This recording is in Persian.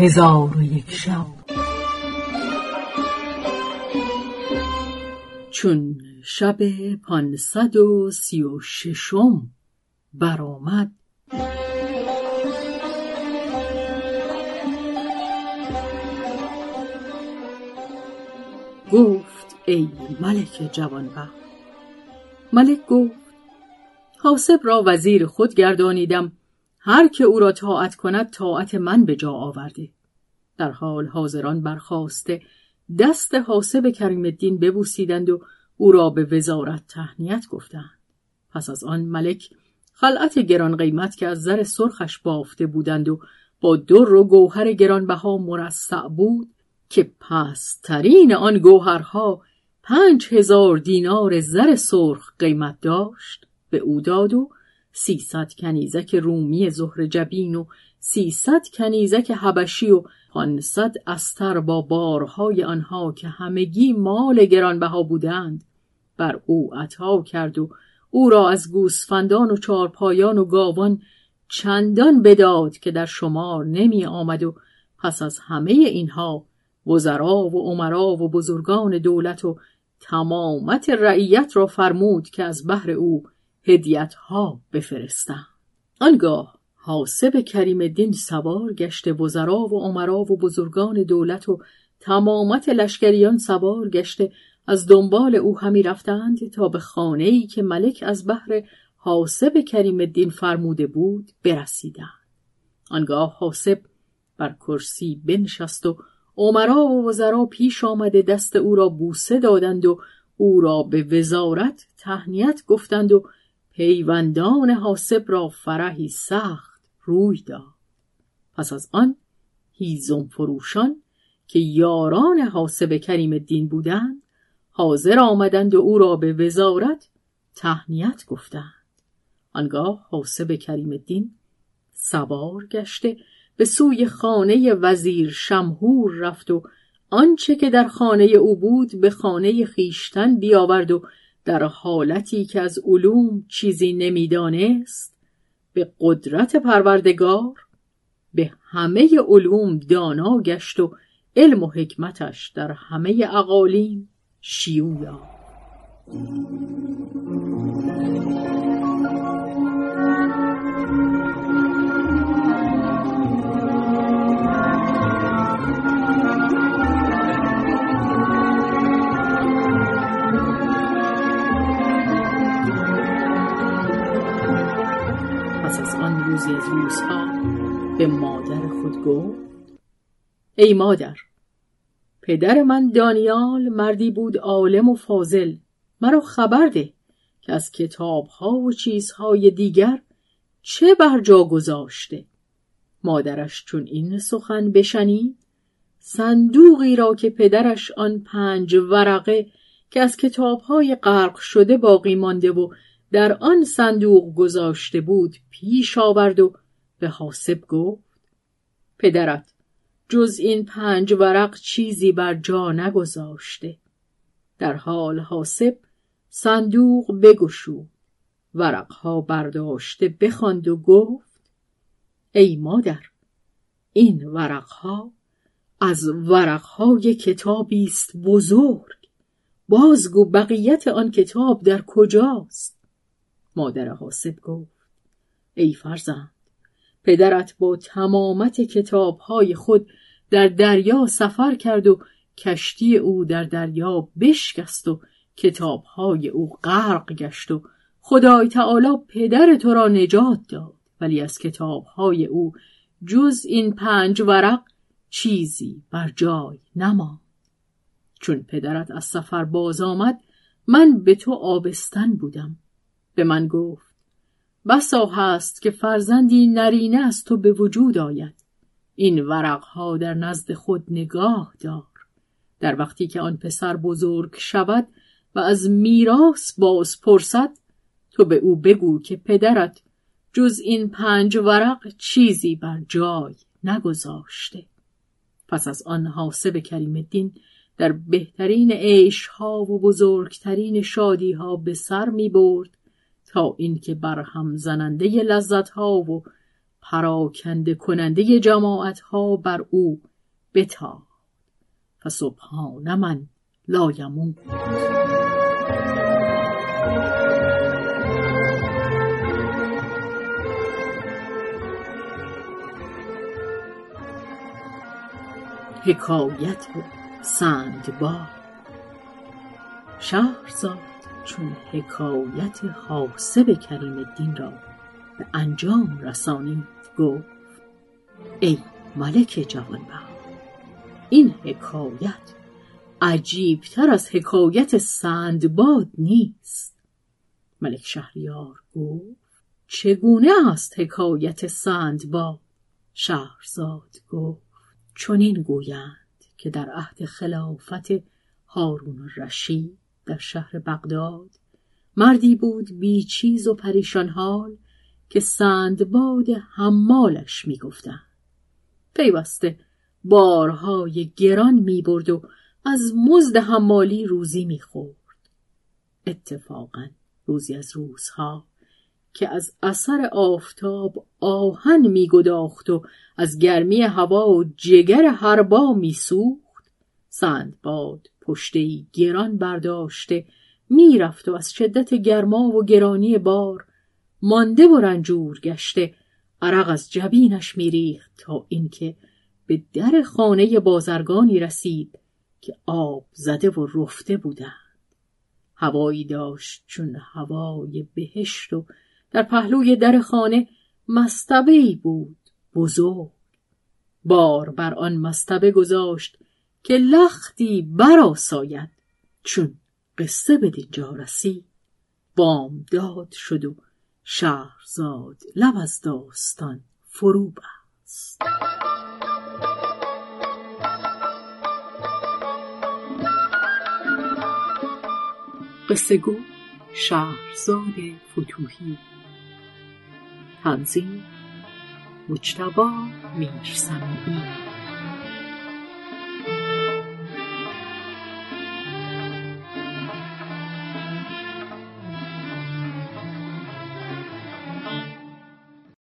هزار و یک شب. چون شب پانصد و سی و ششم برآمد. گفت ای ملک جوانبخت. ملک گفت حاسب را وزیر خود گردانیدم. هر که او را طاعت کند طاعت من به جا آورده. در حال حاضران برخواسته دست حاسب کریم الدین ببوسیدند و او را به وزارت تهنیت گفتند. پس از آن ملک خلعت گران قیمت که از زر سرخش بافته بودند و با در و گوهر گرانبها مرصع بود که پسترین آن گوهرها پنج هزار دینار زر سرخ قیمت داشت به او داد و سیصد کنیزک رومی زهر جبین و سیصد کنیزک حبشی و پانصد استر با بارهای آنها که همگی مال گرانبها بودند. بر او عطا کرد و او را از گوسفندان و چارپایان و گاوان چندان بداد که در شمار نمی آمد و پس از همه اینها وزرا و عمرا و بزرگان دولت و تمامت رعیت را فرمود که از بحر او هدیت ها بفرستند آنگاه حاسب کریم الدین سوار گشت وزرا و عمرا و بزرگان دولت و تمامت لشکریان سوار گشته از دنبال او همی رفتند تا به خانه ای که ملک از بحر حاسب کریم الدین فرموده بود برسیدند. آنگاه حاسب بر کرسی بنشست و عمرا و وزرا پیش آمده دست او را بوسه دادند و او را به وزارت تهنیت گفتند و پیوندان حاسب را فرحی سخت روی داد. پس از آن هیزم فروشان که یاران حاسب کریم الدین بودند حاضر آمدند و او را به وزارت تهنیت گفتند. آنگاه حاسب کریم الدین سوار گشته به سوی خانه وزیر شمهور رفت و آنچه که در خانه او بود به خانه خیشتن بیاورد و در حالتی که از علوم چیزی نمی‌دانست به قدرت پروردگار به همه علوم دانا گشت و علم و حکمتش در همه اقالیم شیوع یافت. به مادر خود گفت ای مادر پدر من دانیال مردی بود عالم و فاضل. مرا خبر ده که از کتابها و چیزهای دیگر چه بر جا گذاشته. مادرش چون این سخن بشنید صندوقی را که پدرش آن پنج ورقه که از کتابهای غرق شده باقی مانده و در آن صندوق گذاشته بود پیش آورد و به حاسب گفت پدرت جز این پنج ورق چیزی بر جا نگذاشته. در حال حاسب صندوق بگشود ورقها برداشته بخواند و گفت ای مادر این ورقها از ورقهای کتابی است بزرگ. بازگو بقیت آن کتاب در کجاست؟ مادر حاسب گفت ای فرزند پدرت با تمامت کتابهای خود در دریا سفر کرد و کشتی او در دریا بشکست و کتابهای او غرق گشت و خدای تعالی پدر تو را نجات داد. ولی از کتابهای او جز این پنج ورق چیزی بر جای نماند. چون پدرت از سفر باز آمد من به تو آبستن بودم. به من گفت بسا هست که فرزندی نرینه از تو به وجود آید. این ورقها در نزد خود نگاه دار. در وقتی که آن پسر بزرگ شود و از میراث باز پرسد تو به او بگو که پدرت جز این پنج ورق چیزی بر جای نگذاشته. پس از آن حاسب کریم الدین در بهترین عیشها و بزرگترین شادیها به سر می برد تا اینکه بر هم زننده لذت ها و پراکنده کننده جماعت ها بر او بتا فسبحان من لایمون حکایت سندباد. شهرزاد. چون حکایت حاسب کریم الدین را به انجام رسانید گفت ای ملک جوانبخت این حکایت عجیبتر از حکایت سندباد نیست. ملک شهریار گفت چگونه است حکایت سندباد؟ شهرزاد گفت چنین گویند که در عهد خلافت هارون رشید در شهر بغداد. مردی بود بیچیز و پریشان حال که سندباد حمالش می‌گفتند. پیوسته بارهای گران می‌برد و از مزد حمالی روزی می‌خورد. اتفاقا روزی از روزها که از اثر آفتاب آهن میگداخت و از گرمی هوا و جگر هربا میسوخت سندباد پشته گران برداشته می‌رفت و از شدت گرما و گرانی بار مانده و رنجور گشته عرق از جبینش میریخت تا اینکه به در خانه بازرگانی رسید که آب زده و رفته بودند. هوایی داشت چون هوای بهشت و در پهلوی در خانه مستبه بود بزرگ. بار بر آن مستبه گذاشت که لختی براساید چون قصه به دینجا رسید بامداد شد و شهرزاد لب از داستان فرو بست. قصه گو شهرزاد فتوهی تنظیم مجتبا میرسمی